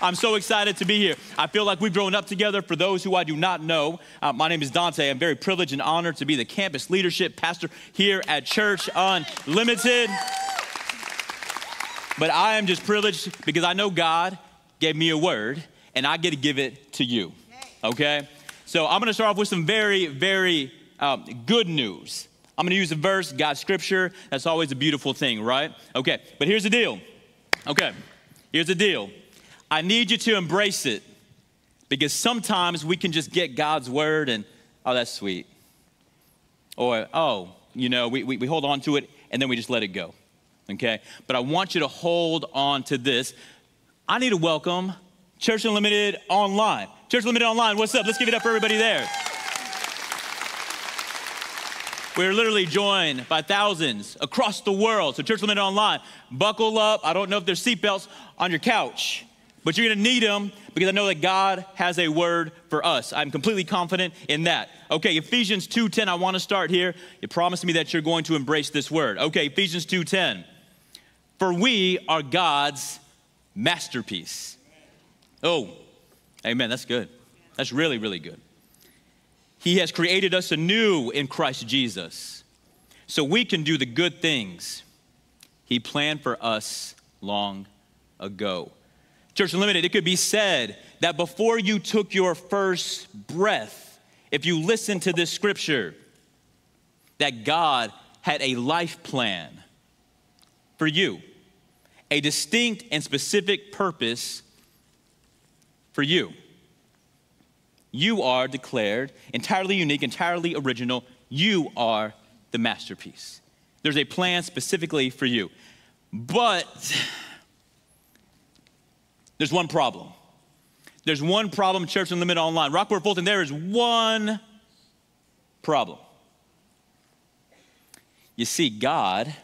I'm so excited to be here. I feel like we've grown up together. For those who I do not know, uh, my name is Dante. I'm very privileged and honored to be the campus leadership pastor here at Church Unlimited. But I am just privileged because I know God gave me a word and I get to give it to you. Okay? So I'm gonna start off with some very, very um, good news. I'm gonna use a verse, God's scripture. That's always a beautiful thing, right? Okay, but here's the deal. Okay, here's the deal. I need you to embrace it because sometimes we can just get God's word and, oh, that's sweet. Or, oh, you know, we, we, we hold on to it and then we just let it go. Okay? But I want you to hold on to this. I need to welcome Church Unlimited Online. Church Unlimited Online, what's up? Let's give it up for everybody there. We're literally joined by thousands across the world. So, Church Unlimited Online, buckle up. I don't know if there's seatbelts on your couch, but you're gonna need them because I know that God has a word for us. I'm completely confident in that. Okay, Ephesians 2:10. I want to start here. You promised me that you're going to embrace this word. Okay, Ephesians 2:10. For we are God's masterpiece. Oh, amen. That's good. That's really, really good. He has created us anew in Christ Jesus so we can do the good things He planned for us long ago. Church Unlimited, it could be said that before you took your first breath, if you listen to this scripture, that God had a life plan for you, a distinct and specific purpose for you. You are declared entirely unique, entirely original. You are the masterpiece. There's a plan specifically for you. But there's one problem. There's one problem, Church Unlimited Online. Rockport Fulton, there is one problem. You see, God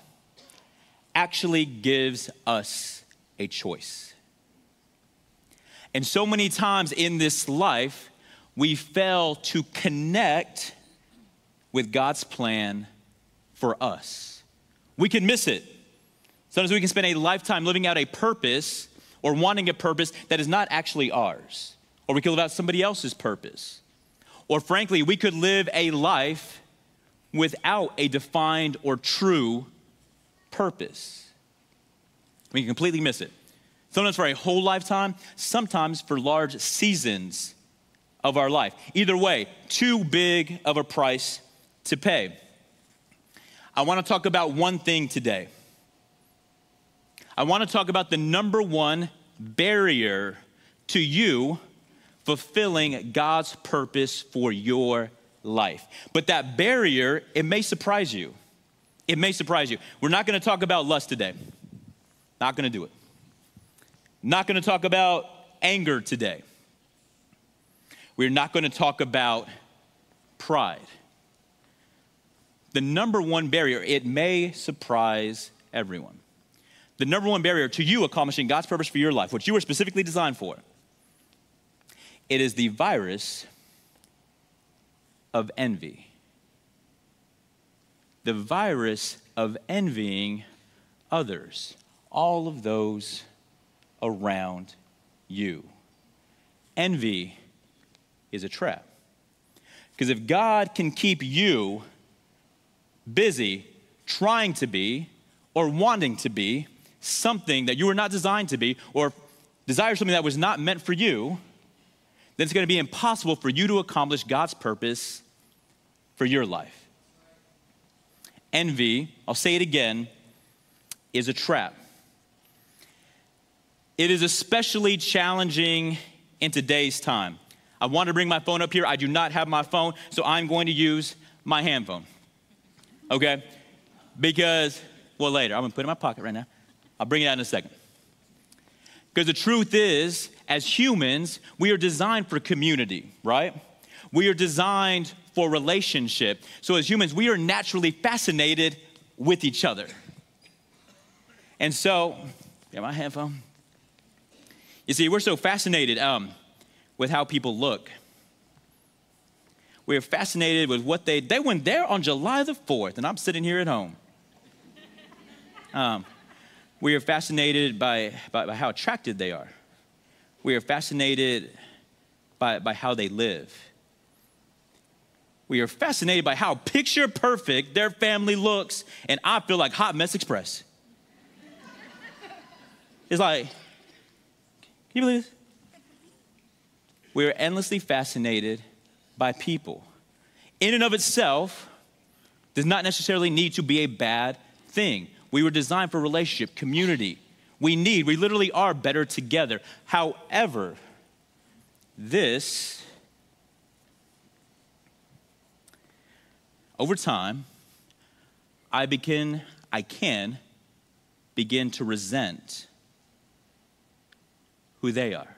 actually gives us a choice. And so many times in this life, we fail to connect with God's plan for us. We can miss it. Sometimes we can spend a lifetime living out a purpose or wanting a purpose that is not actually ours. Or we could live out somebody else's purpose. Or frankly, we could live a life without a defined or true purpose. We can completely miss it. Sometimes for a whole lifetime, sometimes for large seasons of our life. Either way, too big of a price to pay. I want to talk about one thing today. I want to talk about the number one barrier to you fulfilling God's purpose for your life. But that barrier, it may surprise you. It may surprise you. We're not going to talk about lust today. Not going to do it. Not going to talk about anger today. We're not going to talk about pride. The number one barrier, it may surprise everyone. The number one barrier to you accomplishing God's purpose for your life, what you were specifically designed for, it is the virus of envy. The virus of envying others, all of those around you. Envy is a trap. Because if God can keep you busy trying to be or wanting to be something that you were not designed to be, or desire something that was not meant for you, then it's going to be impossible for you to accomplish God's purpose for your life. Envy, I'll say it again, is a trap. It is especially challenging in today's time. I want to bring my phone up here. I do not have my phone, so I'm going to use my hand phone. Okay? Because, well, later, I'm going to put it in my pocket right now. I'll bring it out in a second. Because the truth is, as humans, we are designed for community, right? We are designed for relationship. So, as humans, we are naturally fascinated with each other. And so, yeah, my headphone. You see, we're so fascinated um, with how people look. We're fascinated with what they, they went there on July the 4th, and I'm sitting here at home. Um, we are fascinated by, by, by how attracted they are. We are fascinated by, by how they live. We are fascinated by how picture perfect their family looks, and I feel like Hot Mess Express. it's like, can you believe this? We are endlessly fascinated by people. In and of itself, does not necessarily need to be a bad thing. We were designed for relationship, community. We need, we literally are better together. However, this, over time, I begin, I can begin to resent who they are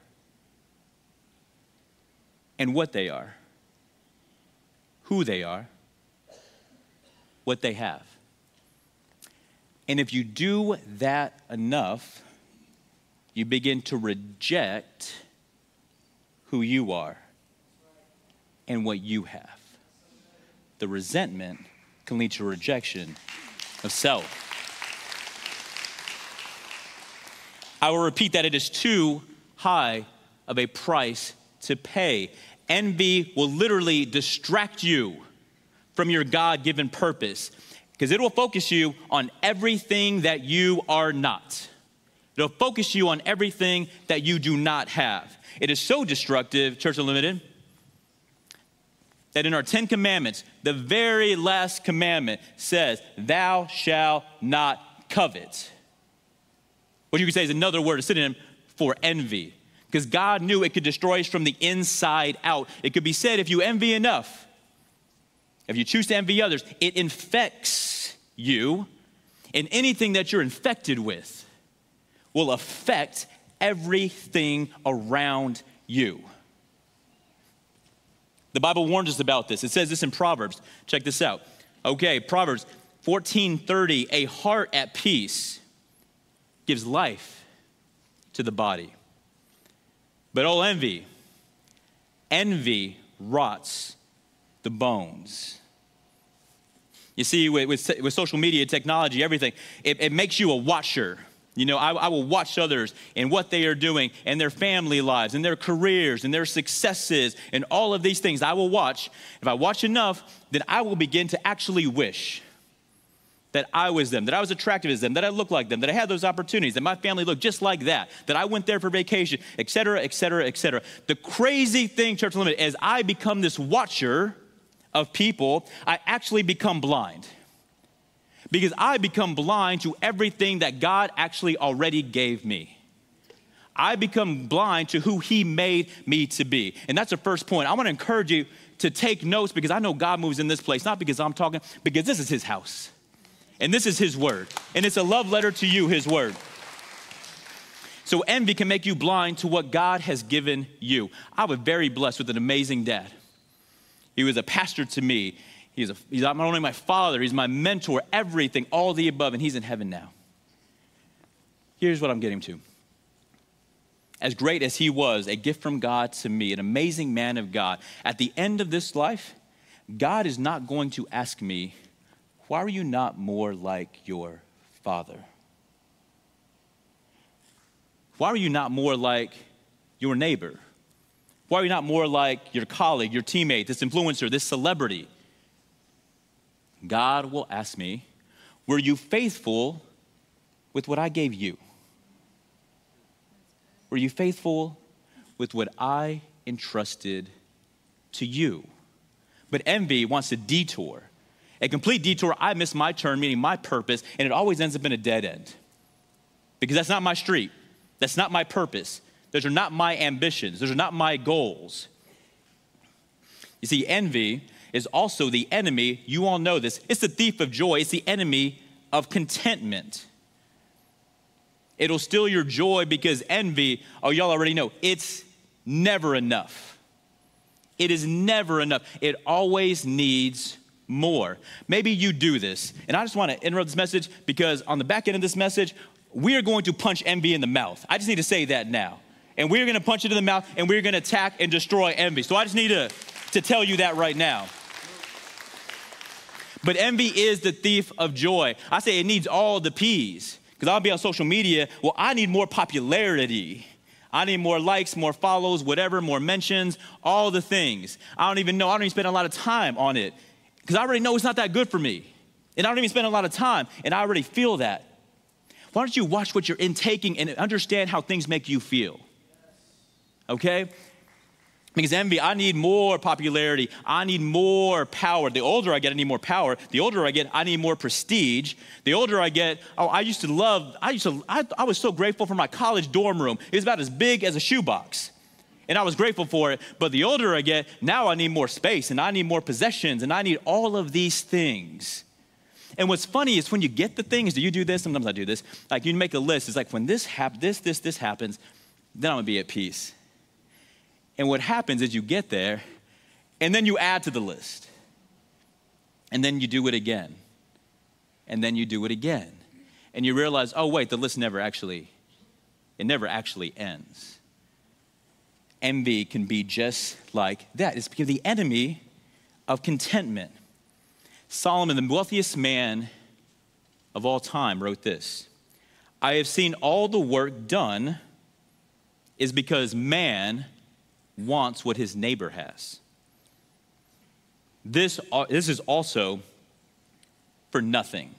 and what they are, who they are, what they have. And if you do that enough, you begin to reject who you are and what you have. The resentment can lead to rejection of self. I will repeat that it is too high of a price to pay. Envy will literally distract you from your God given purpose because it will focus you on everything that you are not. It'll focus you on everything that you do not have. It is so destructive, Church Unlimited, that in our Ten Commandments, the very last commandment says, Thou shalt not covet. What you could say is another word, a synonym for envy. Because God knew it could destroy us from the inside out. It could be said if you envy enough, if you choose to envy others, it infects you, and anything that you're infected with will affect everything around you. The Bible warns us about this. It says this in Proverbs. Check this out. Okay, Proverbs 14:30, a heart at peace gives life to the body. But all envy, envy rots the bones. You see, with, with, with social media, technology, everything, it, it makes you a watcher. You know, I, I, will watch others and what they are doing and their family lives and their careers and their successes and all of these things. I will watch. If I watch enough, then I will begin to actually wish that I was them, that I was attractive as them, that I looked like them, that I had those opportunities, that my family looked just like that, that I went there for vacation, et cetera, et cetera, et cetera. The crazy thing, Church Limit, as I become this watcher of people, I actually become blind. Because I become blind to everything that God actually already gave me. I become blind to who He made me to be. And that's the first point. I want to encourage you to take notes because I know God moves in this place, not because I'm talking, because this is His house. And this is His word. And it's a love letter to you, His word. So envy can make you blind to what God has given you. I was very blessed with an amazing dad. He was a pastor to me. He's, a, he's not only my father, he's my mentor, everything, all the above, and he's in heaven now. Here's what I'm getting to. As great as he was, a gift from God to me, an amazing man of God, at the end of this life, God is not going to ask me, Why are you not more like your father? Why are you not more like your neighbor? Why are you not more like your colleague, your teammate, this influencer, this celebrity? God will ask me, Were you faithful with what I gave you? Were you faithful with what I entrusted to you? But envy wants to detour. A complete detour, I miss my turn, meaning my purpose, and it always ends up in a dead end. Because that's not my street, that's not my purpose. Those are not my ambitions, those are not my goals. You see, envy is also the enemy, you all know this, it's the thief of joy, it's the enemy of contentment. It'll steal your joy because envy, oh, y'all already know, it's never enough. It is never enough. It always needs more. Maybe you do this. And I just want to interrupt this message because on the back end of this message, we are going to punch envy in the mouth. I just need to say that now and we're gonna punch it in the mouth and we're gonna attack and destroy envy. So I just need to, to tell you that right now. But envy is the thief of joy. I say it needs all the P's. Because I'll be on social media, well, I need more popularity. I need more likes, more follows, whatever, more mentions, all the things. I don't even know, I don't even spend a lot of time on it because I already know it's not that good for me. And I don't even spend a lot of time, and I already feel that. Why don't you watch what you're intaking and understand how things make you feel? Okay? Because envy, I need more popularity. I need more power. The older I get, I need more power. The older I get, I need more prestige. The older I get, oh, I used to love, I used to, I, I was so grateful for my college dorm room. It was about as big as a shoebox. And I was grateful for it. But the older I get, now I need more space and I need more possessions and I need all of these things. And what's funny is when you get the things, do you do this? Sometimes I do this. Like you make a list. It's like when this happens, this, this, this happens, then I'm gonna be at peace. And what happens is you get there and then you add to the list. And then you do it again. And then you do it again. And you realize, oh, wait, the list never actually, it never actually ends. Envy can be just like that. It's because the enemy of contentment. Solomon, the wealthiest man of all time, wrote this I have seen all the work done is because man wants what his neighbor has. This, uh, this is also for nothing,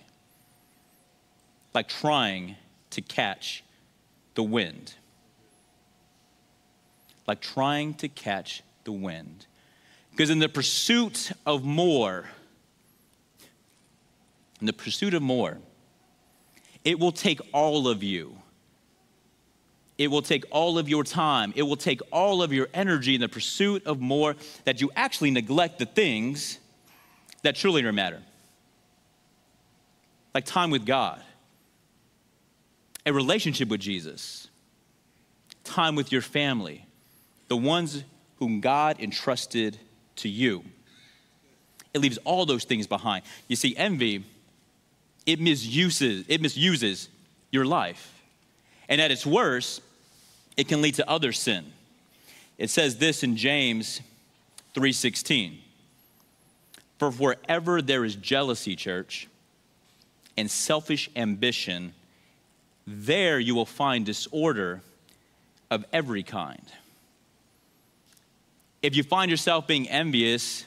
like trying to catch the wind. Like trying to catch the wind. Because in the pursuit of more, in the pursuit of more, it will take all of you it will take all of your time. It will take all of your energy in the pursuit of more that you actually neglect the things that truly matter. Like time with God, a relationship with Jesus, time with your family, the ones whom God entrusted to you. It leaves all those things behind. You see, envy, it misuses, it misuses your life. And at its worst, it can lead to other sin. It says this in James 3:16. For wherever there is jealousy, church, and selfish ambition, there you will find disorder of every kind. If you find yourself being envious,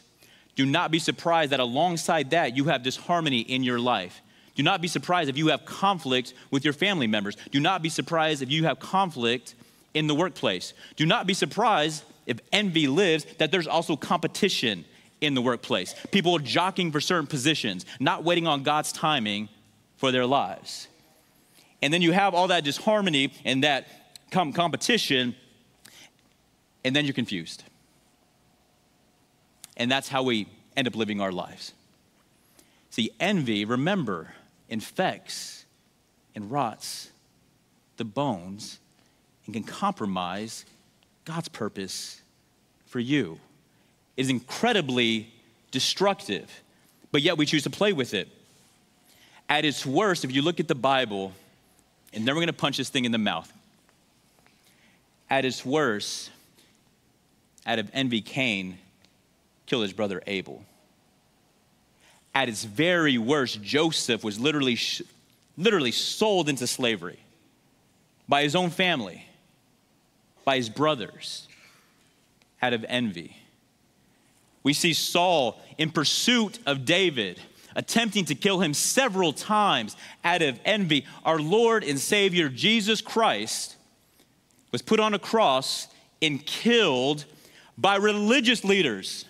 do not be surprised that alongside that you have disharmony in your life. Do not be surprised if you have conflict with your family members. Do not be surprised if you have conflict in the workplace. Do not be surprised if envy lives that there's also competition in the workplace. People jockeying for certain positions, not waiting on God's timing for their lives. And then you have all that disharmony and that com- competition, and then you're confused. And that's how we end up living our lives. See, envy, remember, infects and rots the bones and can compromise God's purpose for you. It is incredibly destructive, but yet we choose to play with it. At its worst, if you look at the Bible, and then we're gonna punch this thing in the mouth. At its worst, out of envy, Cain killed his brother Abel at its very worst, Joseph was literally, literally sold into slavery by his own family, by his brothers, out of envy. We see Saul in pursuit of David, attempting to kill him several times out of envy. Our Lord and Savior Jesus Christ was put on a cross and killed by religious leaders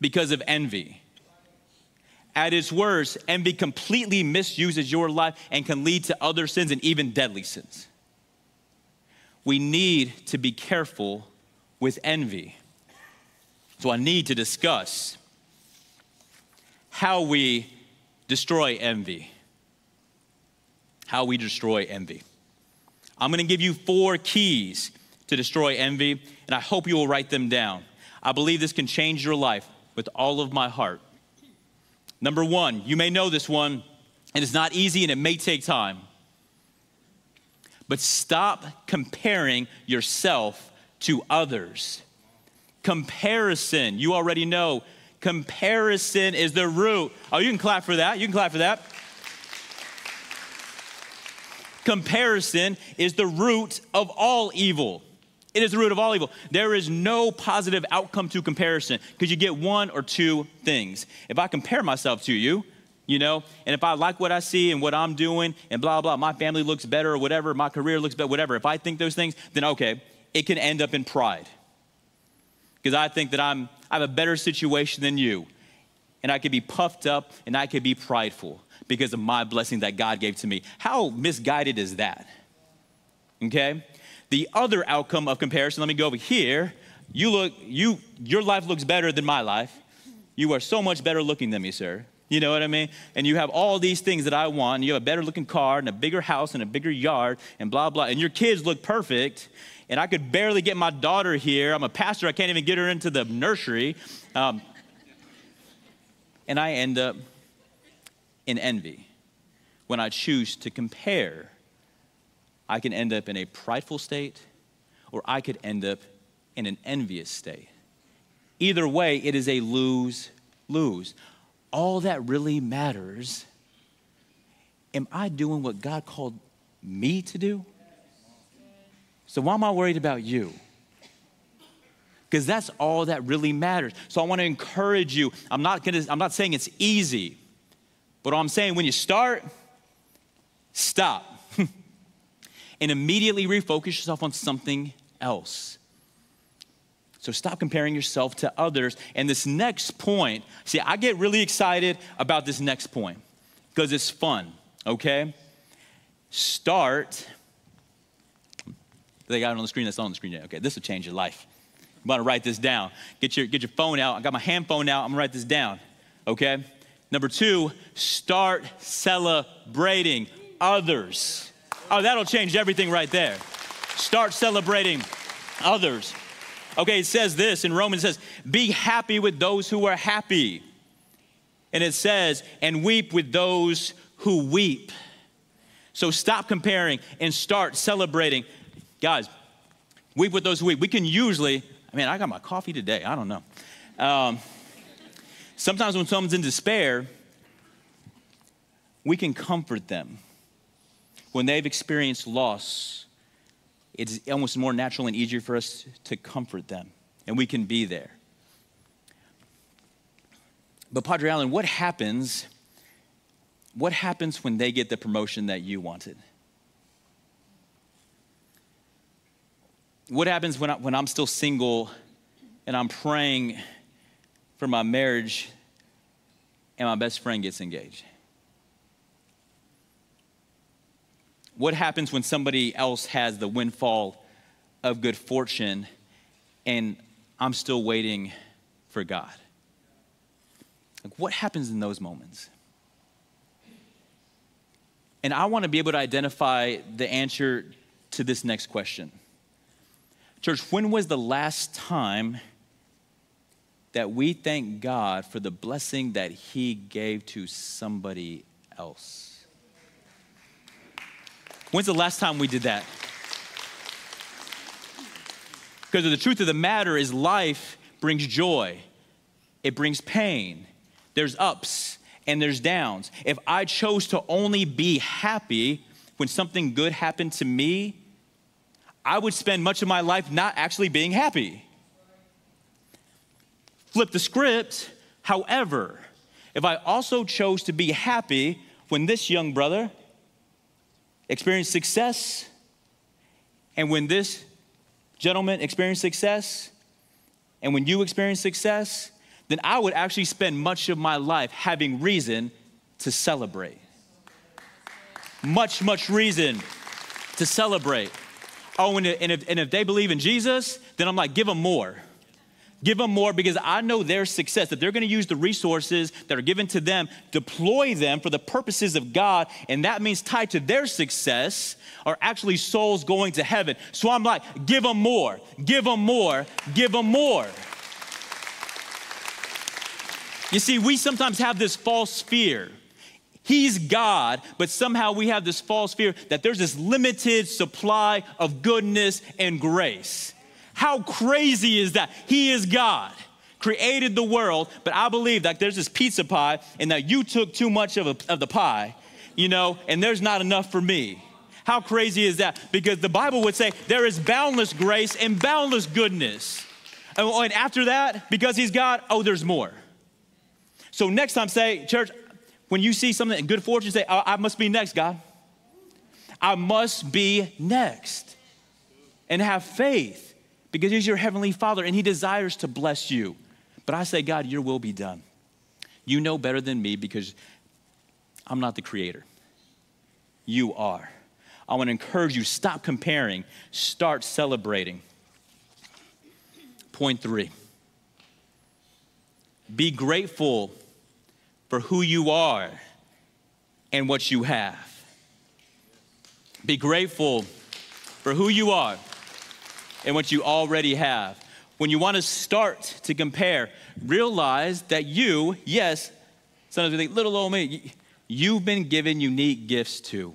because of envy. At its worst, envy completely misuses your life and can lead to other sins and even deadly sins. We need to be careful with envy. So I need to discuss how we destroy envy. How we destroy envy. I'm gonna give you four keys to destroy envy, and I hope you will write them down. I believe this can change your life with all of my heart. Number one, you may know this one, and it's not easy and it may take time. But stop comparing yourself to others. Comparison, you already know, comparison is the root. Oh, you can clap for that. You can clap for that. Comparison is the root of all evil. It is the root of all evil. There is no positive outcome to comparison because you get one or two things. If I compare myself to you, you know, and if I like what I see and what I'm doing and blah, blah, my family looks better or whatever, my career looks better, whatever, if I think those things, then okay, it can end up in pride. Because I think that I'm, I have a better situation than you. And I could be puffed up and I could be prideful because of my blessing that God gave to me. How misguided is that? Okay? The other outcome of comparison, let me go over here. You look, you, your life looks better than my life. You are so much better looking than me, sir. You know what I mean? And you have all these things that I want. And you have a better looking car and a bigger house and a bigger yard and blah, blah. And your kids look perfect. And I could barely get my daughter here. I'm a pastor. I can't even get her into the nursery. Um, and I end up in envy. When I choose to compare, I can end up in a prideful state or I could end up in an envious state. Either way, it is a lose lose. All that really matters am I doing what God called me to do? So, why am I worried about you? Because that's all that really matters. So, I want to encourage you. I'm not, gonna, I'm not saying it's easy. But I'm saying when you start, stop and immediately refocus yourself on something else. So stop comparing yourself to others. And this next point, see, I get really excited about this next point because it's fun, okay? Start. They got it on the screen. That's on the screen. Okay, this will change your life. I'm want to write this down. Get your, get your phone out. I got my hand phone out. I'm going to write this down, okay? Number two, start celebrating others. Oh, that'll change everything right there. Start celebrating others. Okay, it says this in Romans, it says, Be happy with those who are happy. And it says, And weep with those who weep. So stop comparing and start celebrating. Guys, weep with those who weep. We can usually, I mean, I got my coffee today. I don't know. Um, Sometimes when someone's in despair, we can comfort them. When they've experienced loss, it's almost more natural and easier for us to comfort them, and we can be there. But Padre Allen, what happens? What happens when they get the promotion that you wanted? What happens when, I, when I'm still single and I'm praying for my marriage and my best friend gets engaged? What happens when somebody else has the windfall of good fortune and I'm still waiting for God? Like, what happens in those moments? And I want to be able to identify the answer to this next question. Church, when was the last time that we thank God for the blessing that He gave to somebody else. When's the last time we did that? Because the truth of the matter is, life brings joy, it brings pain. There's ups and there's downs. If I chose to only be happy when something good happened to me, I would spend much of my life not actually being happy flip the script. However, if I also chose to be happy when this young brother experienced success and when this gentleman experienced success and when you experience success, then I would actually spend much of my life having reason to celebrate. Much, much reason to celebrate. Oh, and if, and if they believe in Jesus, then I'm like, give them more. Give them more because I know their success, that they're going to use the resources that are given to them, deploy them for the purposes of God, and that means tied to their success are actually souls going to heaven. So I'm like, give them more, give them more, give them more. You see, we sometimes have this false fear. He's God, but somehow we have this false fear that there's this limited supply of goodness and grace. How crazy is that? He is God, created the world, but I believe that there's this pizza pie and that you took too much of, a, of the pie, you know, and there's not enough for me. How crazy is that? Because the Bible would say there is boundless grace and boundless goodness. Oh, and after that, because He's God, oh, there's more. So next time, say, church, when you see something in good fortune, say, I, I must be next, God. I must be next. And have faith because He's your Heavenly Father and He desires to bless you. But I say, God, your will be done. You know better than me because I'm not the creator. You are. I want to encourage you stop comparing, start celebrating. Point three be grateful for who you are and what you have. Be grateful for who you are and what you already have. When you want to start to compare, realize that you, yes, sometimes we think, little old me, you've been given unique gifts too.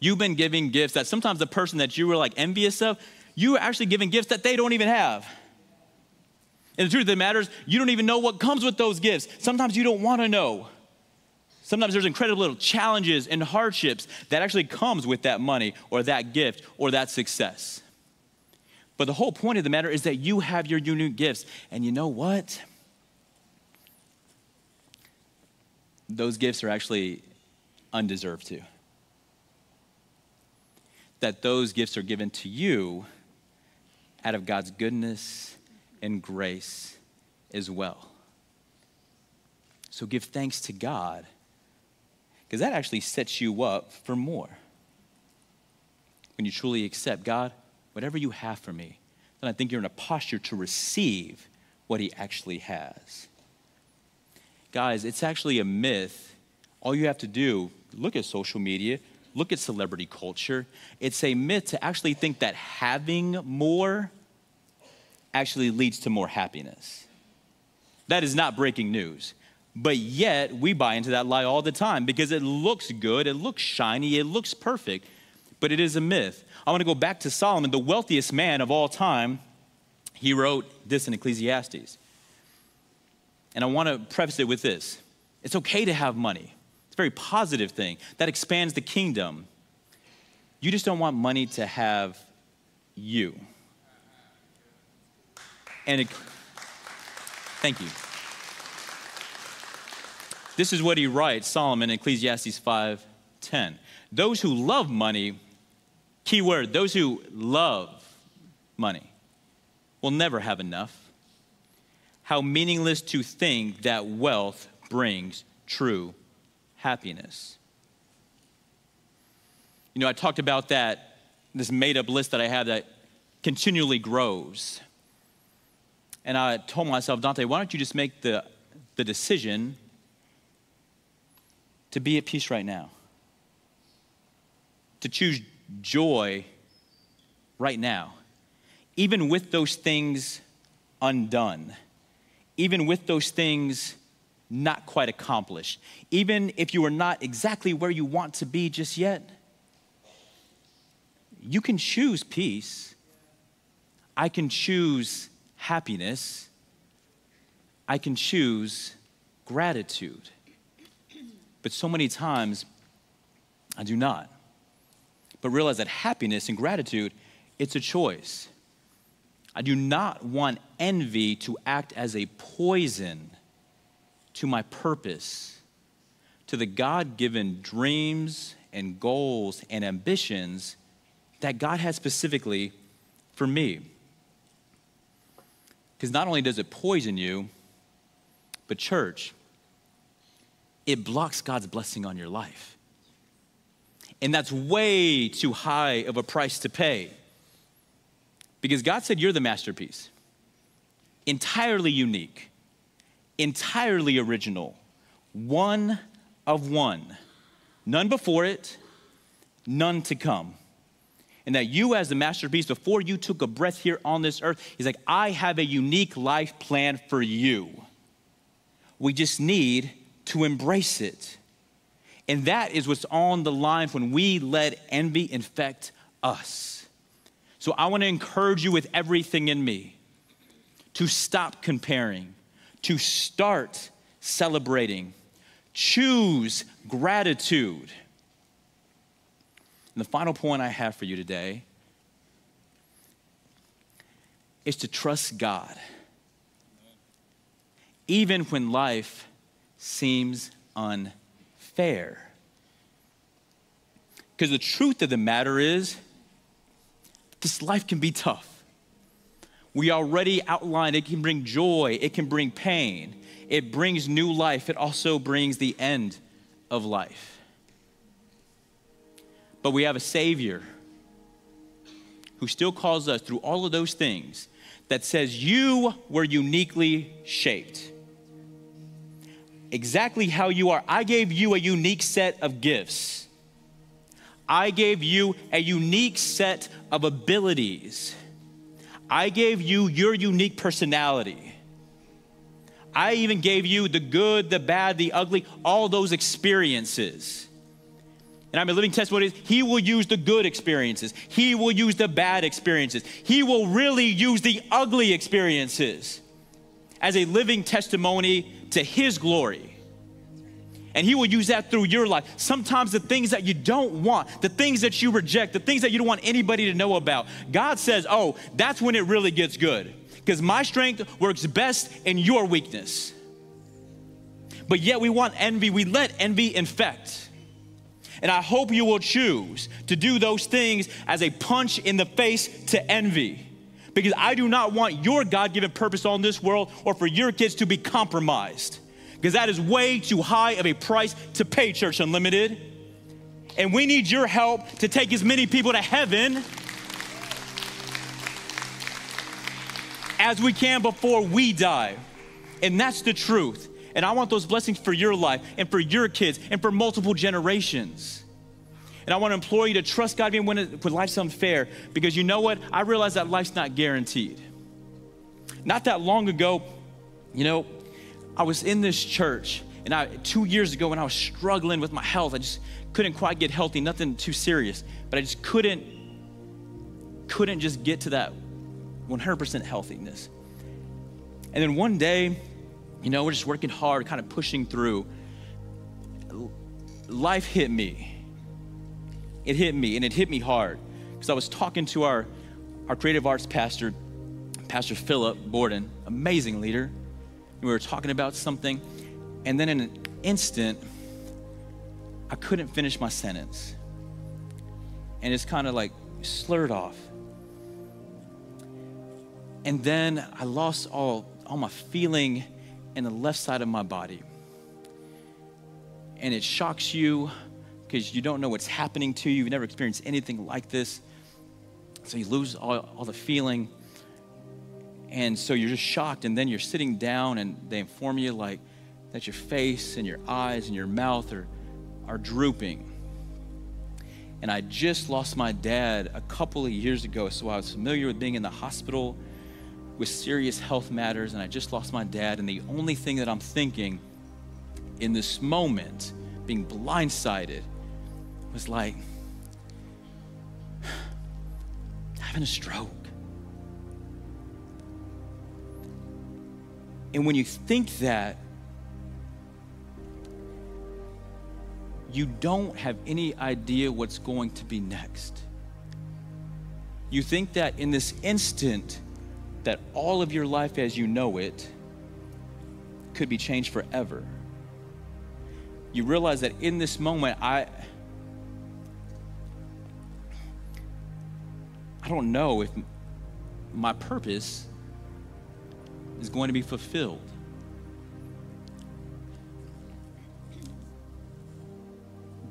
You've been giving gifts that sometimes the person that you were like envious of, you are actually giving gifts that they don't even have. And the truth of the matter is, you don't even know what comes with those gifts. Sometimes you don't want to know. Sometimes there's incredible little challenges and hardships that actually comes with that money or that gift or that success. But the whole point of the matter is that you have your unique gifts. And you know what? Those gifts are actually undeserved too. That those gifts are given to you out of God's goodness and grace as well. So give thanks to God because that actually sets you up for more. When you truly accept God, whatever you have for me, then I think you're in a posture to receive what He actually has. Guys, it's actually a myth. All you have to do, look at social media, look at celebrity culture. It's a myth to actually think that having more actually leads to more happiness. That is not breaking news. But yet, we buy into that lie all the time because it looks good, it looks shiny, it looks perfect, but it is a myth. I want to go back to Solomon, the wealthiest man of all time. He wrote this in Ecclesiastes. And I want to preface it with this it's okay to have money, it's a very positive thing that expands the kingdom. You just don't want money to have you. And it, thank you. This is what he writes, Solomon, in Ecclesiastes 5:10. Those who love money, key word, those who love money will never have enough. How meaningless to think that wealth brings true happiness. You know, I talked about that, this made up list that I have that continually grows. And I told myself, Dante, why don't you just make the, the decision to be at peace right now? To choose joy right now, even with those things undone, even with those things not quite accomplished, even if you are not exactly where you want to be just yet, you can choose peace. I can choose happiness, I can choose gratitude. But so many times, I do not. But realize that happiness and gratitude, it's a choice. I do not want envy to act as a poison to my purpose, to the God given dreams and goals and ambitions that God has specifically for me. Because not only does it poison you, but church, it blocks God's blessing on your life. And that's way too high of a price to pay. Because God said you're the masterpiece, entirely unique, entirely original, one of one, none before it, none to come and that you, as the masterpiece, before you took a breath here on this earth, He's like, I have a unique life plan for you. We just need to embrace it. And that is what's on the line when we let envy infect us. So I want to encourage you with everything in me to stop comparing, to start celebrating, choose gratitude And the final point I have for you today is to trust God, even when life seems unfair. Because the truth of the matter is, this life can be tough. We already outlined it can bring joy, it can bring pain, it brings new life, it also brings the end of life. But we have a Savior who still calls us through all of those things that says, You were uniquely shaped. Exactly how you are. I gave you a unique set of gifts. I gave you a unique set of abilities. I gave you your unique personality. I even gave you the good, the bad, the ugly, all those experiences. And I'm a living testimony. He will use the good experiences. He will use the bad experiences. He will really use the ugly experiences as a living testimony to His glory. And He will use that through your life. Sometimes the things that you don't want, the things that you reject, the things that you don't want anybody to know about, God says, oh, that's when it really gets good because my strength works best in your weakness. But yet we want envy, we let envy infect. And I hope you will choose to do those things as a punch in the face to envy. Because I do not want your God given purpose on this world or for your kids to be compromised. Because that is way too high of a price to pay, Church Unlimited. And we need your help to take as many people to heaven as we can before we die. And that's the truth. And I want those blessings for your life and for your kids and for multiple generations. And I want to implore you to trust God even when, it, when life's unfair because you know what? I realize that life's not guaranteed. Not that long ago, you know, I was in this church and I, two years ago when I was struggling with my health, I just couldn't quite get healthy, nothing too serious, but I just couldn't, couldn't just get to that 100% healthiness. And then one day, you know, we're just working hard, kind of pushing through. Life hit me. It hit me, and it hit me hard. Because I was talking to our, our creative arts pastor, Pastor Philip Borden, amazing leader. And we were talking about something, and then in an instant, I couldn't finish my sentence. And it's kind of like slurred off. And then I lost all, all my feeling in the left side of my body. And it shocks you because you don't know what's happening to you. You've never experienced anything like this. So you lose all, all the feeling. And so you're just shocked. And then you're sitting down and they inform you like that your face and your eyes and your mouth are, are drooping. And I just lost my dad a couple of years ago, so I was familiar with being in the hospital with serious health matters, and I just lost my dad. And the only thing that I'm thinking in this moment, being blindsided, was like having a stroke. And when you think that, you don't have any idea what's going to be next. You think that in this instant, that all of your life as you know it could be changed forever. You realize that in this moment, I. I don't know if my purpose is going to be fulfilled.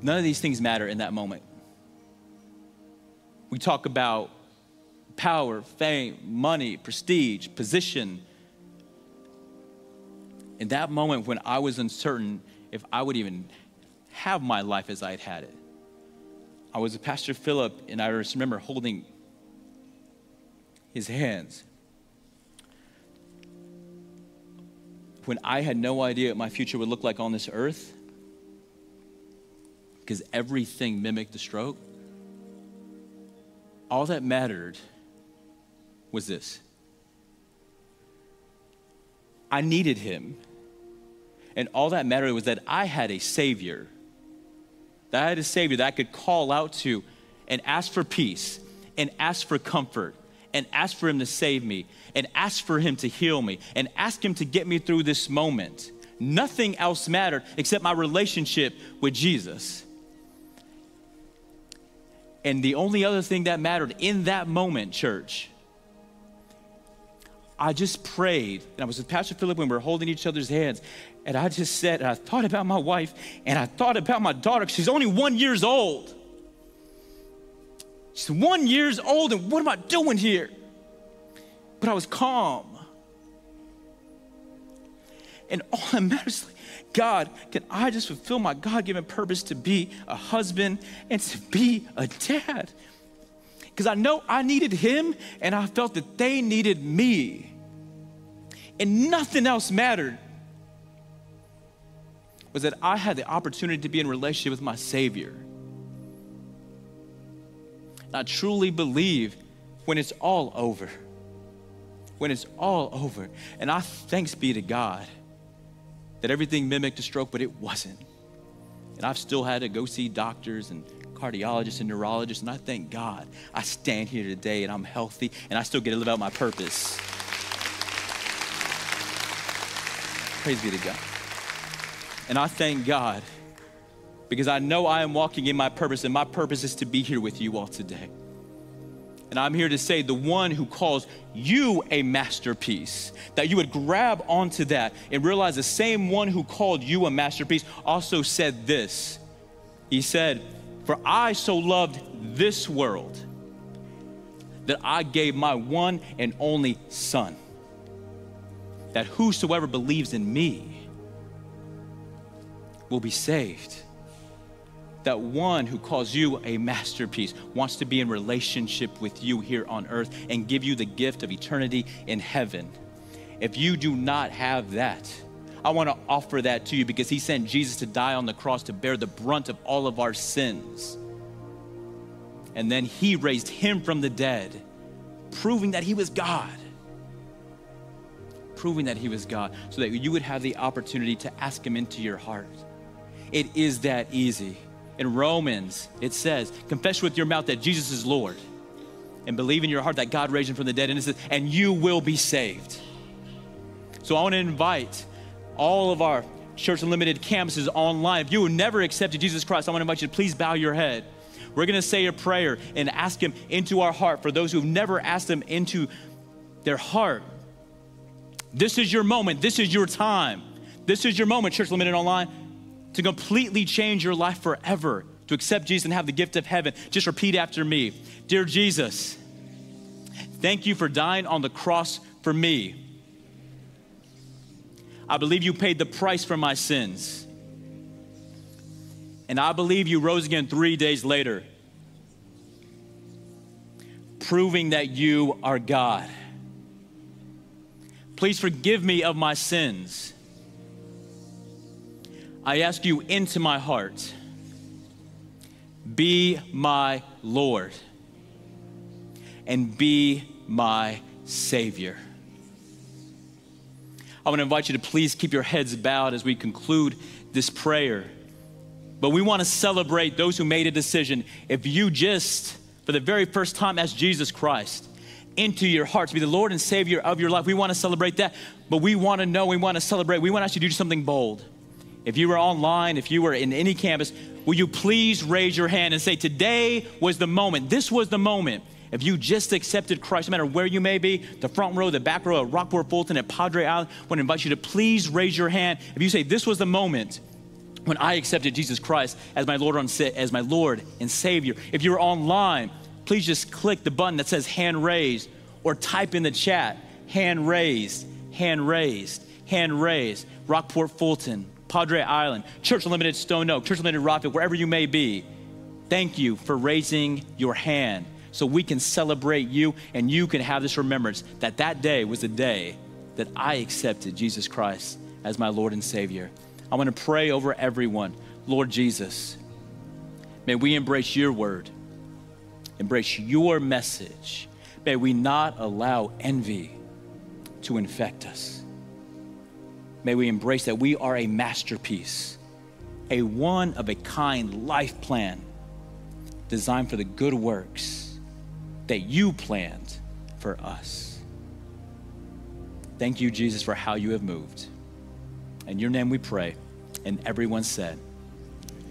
None of these things matter in that moment. We talk about power, fame, money, prestige, position. In that moment when I was uncertain if I would even have my life as I had had it, I was a Pastor Philip, and I just remember holding his hands. When I had no idea what my future would look like on this earth, because everything mimicked the stroke, all that mattered was this I needed him. And all that mattered was that I had a Savior, that I had a Savior that I could call out to and ask for peace and ask for comfort and ask for Him to save me and ask for Him to heal me and ask Him to get me through this moment. Nothing else mattered except my relationship with Jesus. And the only other thing that mattered in that moment, church, I just prayed. And I was with Pastor Philip when we were holding each other's hands. And I just said, and I thought about my wife and I thought about my daughter. She's only one years old. She's one years old, and what am I doing here? But I was calm. And all that matters like, God, can I just fulfill my God given purpose to be a husband and to be a dad? Because I know I needed him and I felt that they needed me. And nothing else mattered. Was that I had the opportunity to be in relationship with my Savior. I truly believe when it's all over, when it's all over, and I thanks be to God that everything mimicked a stroke, but it wasn't. And I've still had to go see doctors and cardiologists and neurologists, and I thank God I stand here today and I'm healthy and I still get to live out my purpose. Praise be to God. And I thank God because I know I am walking in my purpose, and my purpose is to be here with you all today. And I'm here to say the one who calls you a masterpiece, that you would grab onto that and realize the same one who called you a masterpiece also said this. He said, For I so loved this world that I gave my one and only Son, that whosoever believes in me will be saved that one who calls you a masterpiece wants to be in relationship with you here on earth and give you the gift of eternity in heaven. If you do not have that, I want to offer that to you because he sent Jesus to die on the cross to bear the brunt of all of our sins. And then he raised him from the dead, proving that he was God. Proving that he was God, so that you would have the opportunity to ask him into your heart. It is that easy in Romans, it says, confess with your mouth that Jesus is Lord and believe in your heart that God raised him from the dead, and, it says, and you will be saved. So I want to invite all of our Church Unlimited campuses online. If you have never accepted Jesus Christ, I want to invite you to please bow your head. We're going to say a prayer and ask Him into our heart. For those who have never asked Him into their heart, this is your moment. This is your time. This is your moment, Church Unlimited Online to completely change your life forever, to accept Jesus and have the gift of heaven, just repeat after me Dear Jesus, thank you for dying on the cross for me. I believe you paid the price for my sins. And I believe you rose again three days later, proving that you are God. Please forgive me of my sins I ask you into my heart. Be my Lord and be my Savior. I want to invite you to please keep your heads bowed as we conclude this prayer. But we want to celebrate those who made a decision. If you just, for the very first time, asked Jesus Christ into your heart to be the Lord and Savior of your life, we want to celebrate that. But we want to know, we want to celebrate, we want to actually do something bold. If you were online, if you were in any campus, will you please raise your hand and say, Today was the moment. This was the moment. If you just accepted Christ, no matter where you may be, the front row, the back row, at Rockport Fulton, at Padre Island, I want to invite you to please raise your hand. If you say, This was the moment when I accepted Jesus Christ as my Lord, as my Lord and Savior. If you're online, please just click the button that says hand raised or type in the chat hand raised, hand raised, hand raised. Rockport Fulton, Padre Island, Church Unlimited Stone Oak, Church Unlimited Rockville, wherever you may be, thank you for raising your hand so we can celebrate you and you can have this remembrance that that day was the day that I accepted Jesus Christ as my Lord and Savior. I want to pray over everyone. Lord Jesus, may we embrace your word, embrace your message. May we not allow envy to infect us. May we embrace that we are a masterpiece, a one of a kind life plan designed for the good works that you planned for us. Thank you, Jesus, for how you have moved. In your name we pray. And everyone said,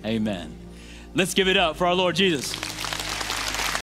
Amen. Let's give it up for our Lord Jesus.